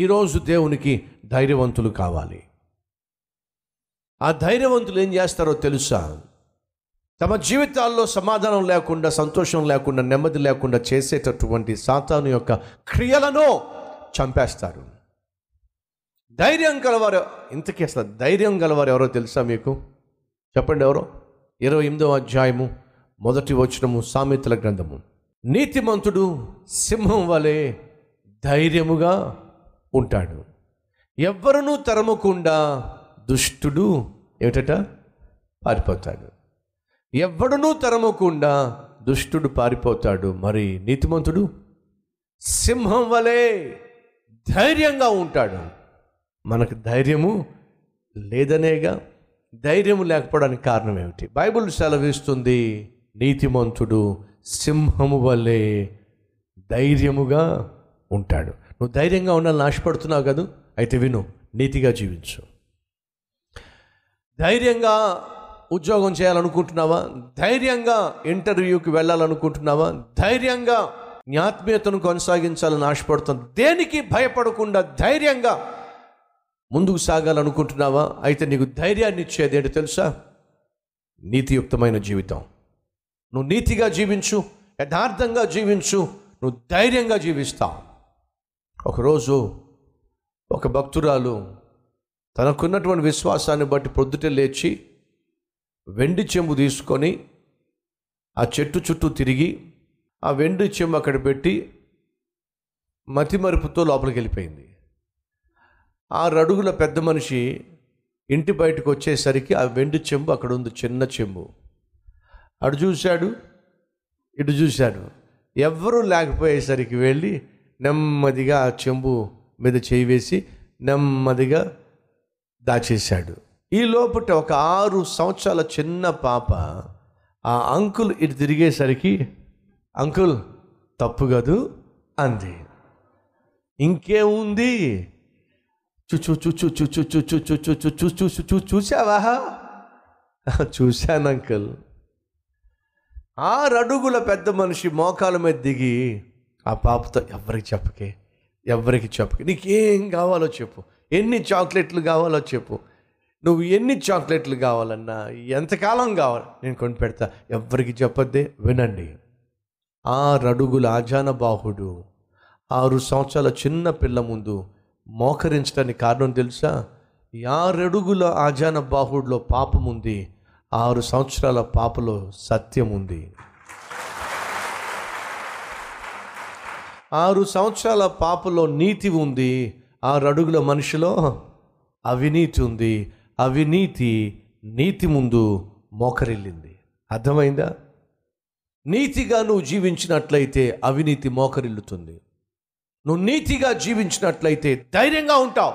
ఈరోజు దేవునికి ధైర్యవంతులు కావాలి. ఆ ధైర్యవంతులు ఏం చేస్తారో తెలుసా? తమ జీవితాల్లో సమాధానం లేకుండా సంతోషం లేకుండా నెమ్మది లేకుండా చేసేటటువంటి సాతాను యొక్క క్రియలను చంపేస్తారు. ధైర్యం గలవారు ఇంతకీ అసలు ధైర్యం గలవారు ఎవరో తెలుసా మీకు? చెప్పండి ఎవరో? ఇరవై ఎనిమిదవ అధ్యాయము మొదటి వచనము సామెతల గ్రంథము. నీతిమంతుడు సింహం వలె ధైర్యముగా ఉంటాడు. ఎవ్వరునూ తరమకుండా దుష్టుడు ఏమిటట? పారిపోతాడు. ఎవ్వడునూ తరమకుండా దుష్టుడు పారిపోతాడు. మరి నీతిమంతుడు? సింహం వలె ధైర్యంగా ఉంటాడు. మనకు ధైర్యము లేదనేగా ధైర్యము లేకపోవడానికి కారణం ఏమిటి? బైబిల్ సెలవిస్తుంది నీతిమంతుడు సింహము వలె ధైర్యముగా ఉంటాడు. నువ్వు ధైర్యంగా ఉండాలని ఆశపడుతున్నావు కదా? అయితే విను నీతిగా జీవించు. ధైర్యంగా ఉద్యోగం చేయాలనుకుంటున్నావా? ధైర్యంగా ఇంటర్వ్యూకి వెళ్ళాలనుకుంటున్నావా? ధైర్యంగా జ్ఞాత్మీయతను కొనసాగించాలని ఆశపడుతుంది దేనికి భయపడకుండా ధైర్యంగా ముందుకు సాగాలనుకుంటున్నావా? అయితే నీకు ధైర్యాన్ని ఇచ్చేది ఏంటి తెలుసా? నీతియుక్తమైన జీవితం. నువ్వు నీతిగా జీవించు యథార్థంగా జీవించు నువ్వు ధైర్యంగా జీవిస్తావు. ఒకరోజు ఒక భక్తురాలు తనకున్నటువంటి విశ్వాసాన్ని బట్టి పొద్దుట లేచి వెండి చెంబు తీసుకొని ఆ చెట్టు చుట్టూ తిరిగి ఆ వెండి చెంబు అక్కడ పెట్టి మతిమరుపుతో లోపలికి వెళ్ళిపోయింది ఆ రడుగుల పెద్ద మనిషి ఇంటి బయటకు వచ్చేసరికి ఆ వెండి చెంబు అక్కడ ఉంది చిన్న చెంబు. అటు చూశాడు ఇటు చూశాడు. ఎవ్వరూ లేకపోయేసరికి వెళ్ళి నెమ్మదిగా ఆ చెంబు మీద చేయి వేసి నెమ్మదిగా దాచేశాడు ఈ లోపట ఒక ఆరు సంవత్సరాల చిన్న పాప ఆ అంకుల్ ఇటు తిరిగేసరికి అంకుల్ తప్పు కాదు అంది ఇంకేముంది చుచు చుచు చుచు చుచు చుచు చుచు చూచు చూ చూసావా చూశాను అంకుల్ ఆ రడుగుల పెద్ద మనిషి మోకాల మీద దిగి ఆ పాపతో ఎవరికి చెప్పకే? ఎవరికి చెప్పకే? నీకేం కావాలో చెప్పు. ఎన్ని చాక్లెట్లు కావాలో చెప్పు. నువ్వు ఎన్ని చాక్లెట్లు కావాలన్నా ఎంతకాలం కావాలి? నేను కొని పెడతా. ఎవరికి చెప్పొద్దే? వినండి. ఆరు అడుగుల ఆజాన బాహుడు ఆరు సంవత్సరాల చిన్న పిల్ల ముందు మోకరించడానికి కారణం తెలుసా? ఆరడుగుల ఆజాన బాహుడులో పాపం ఉంది. ఆరు సంవత్సరాల పాపలో సత్యం ఉంది. ఆరు సంవత్సరాల పాపలో నీతి ఉంది ఆరు అడుగుల మనిషిలో అవినీతి ఉంది. అవినీతి నీతి ముందు మోకరిల్లింది. అర్థమైందా? నీతిగా నువ్వు జీవించినట్లయితే అవినీతి మోకరిల్లుతుంది. నువ్వు నీతిగా జీవించినట్లయితే ధైర్యంగా ఉంటావు.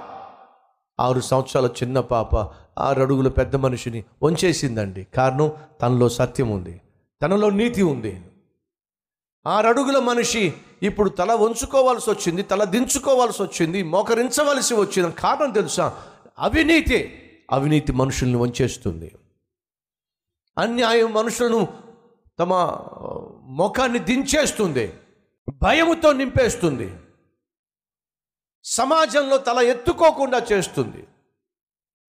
ఆరు సంవత్సరాల చిన్న పాప ఆరు అడుగుల పెద్ద మనిషిని వంచేసిందండి. కారణం తనలో సత్యం ఉంది. తనలో నీతి ఉంది. ఆరు అడుగుల మనిషి ఇప్పుడు తల వంచుకోవాల్సి వచ్చింది తల దించుకోవాల్సి వచ్చింది మోకరించవలసి వచ్చింది. కారణం తెలుసా? అవినీతి అవినీతి మనుషుల్ని వంచేస్తుంది. అన్యాయం మనుషులను తమ ముఖాన్ని దించేస్తుంది భయముతో నింపేస్తుంది సమాజంలో తల ఎత్తుకోకుండా చేస్తుంది.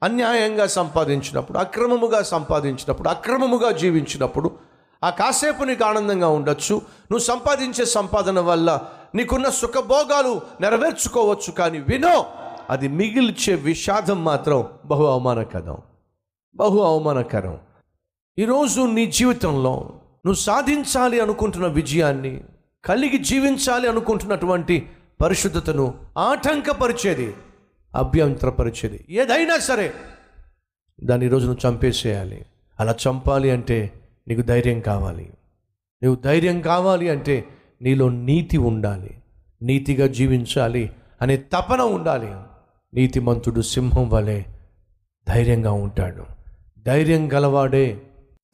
అన్యాయంగా సంపాదించినప్పుడు అక్రమముగా సంపాదించినప్పుడు అక్రమముగా జీవించినప్పుడు ఆ కాసేపు నీకు ఆనందంగా ఉండొచ్చు. నువ్వు సంపాదించే సంపాదన వల్ల నీకున్న సుఖభోగాలు నెరవేర్చుకోవచ్చు కానీ వినో అది మిగిల్చే విషాదం మాత్రం బహు అవమానకరం. బహు అవమానకరం. ఈరోజు నీ జీవితంలో నువ్వు సాధించాలి అనుకుంటున్న విజయాన్ని కలిగి జీవించాలి అనుకుంటున్నటువంటి పరిశుద్ధతను ఆటంకపరిచేది అభ్యంతరపరిచేది. ఏదైనా సరే దాన్ని ఈరోజు నువ్వు చంపేసేయాలి. అలా చంపాలి అంటే నీకు ధైర్యం కావాలి. నీవు ధైర్యం కావాలి అంటే నీలో నీతి ఉండాలి. నీతిగా జీవించాలి అనే తపన ఉండాలి. నీతిమంతుడు సింహం వలె ధైర్యంగా ఉంటాడు. ధైర్యం గలవాడే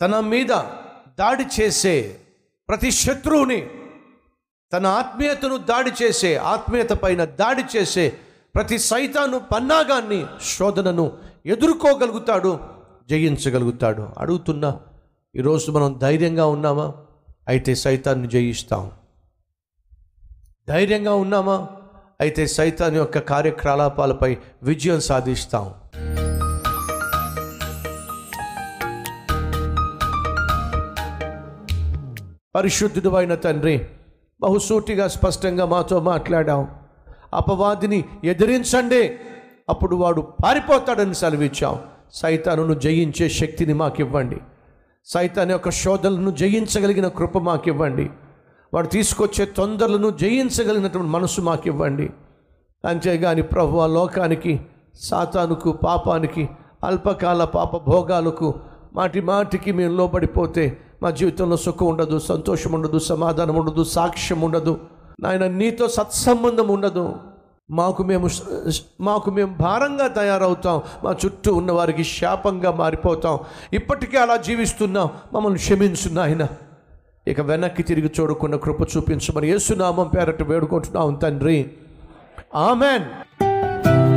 తన మీద దాడి చేసే ప్రతి శత్రువుని తన ఆత్మీయతను దాడి చేసే ఆత్మీయత పైన దాడి చేసే ప్రతి సైతాను పన్నాగాన్ని శోధనను ఎదుర్కోగలుగుతాడు జయించగలుగుతాడు. అడుగుతున్నా ఈరోజు మనం ధైర్యంగా ఉన్నామా? అయితే సైతాన్ని జయిస్తాం. ధైర్యంగా ఉన్నామా? అయితే సైతాన్ యొక్క కార్యకలాపాలపై విజయం సాధిస్తాం. పరిశుద్ధుడు అయిన తండ్రి బహుసూటిగా స్పష్టంగా మాతో మాట్లాడాం అపవాదిని ఎదిరించండి. అప్పుడు వాడు పారిపోతాడని సెలవిచ్చాం సైతానును జయించే శక్తిని మాకివ్వండి. సైతాన్ని యొక్క శోధనలను జయించగలిగిన కృప మాకు ఇవ్వండి వాడు తీసుకొచ్చే తొందరలను జయించగలిగినటువంటి మనసు మాకివ్వండి. అంతేగాని ప్రభు ఆ లోకానికి సాతానుకు పాపానికి అల్పకాల పాప భోగాలకు మాటి మాటికి మేము లోబడిపోతే మా జీవితంలో సుఖం ఉండదు సంతోషం ఉండదు సమాధానం ఉండదు సాక్ష్యం ఉండదు. నాయన నీతో సత్సంబంధం ఉండదు. మాకు మేము మాకు మేము భారంగా తయారవుతాం. మా చుట్టూ ఉన్న వారికి శాపంగా మారిపోతాం. ఇప్పటికే అలా జీవిస్తున్నాం. మమ్మల్ని క్షమించు నాయన. ఇక వెనక్కి తిరిగి చూడకుండా కృప చూపించమని యేసునామం పేరట వేడుకుంటున్నాం తండ్రి. ఆమెన్.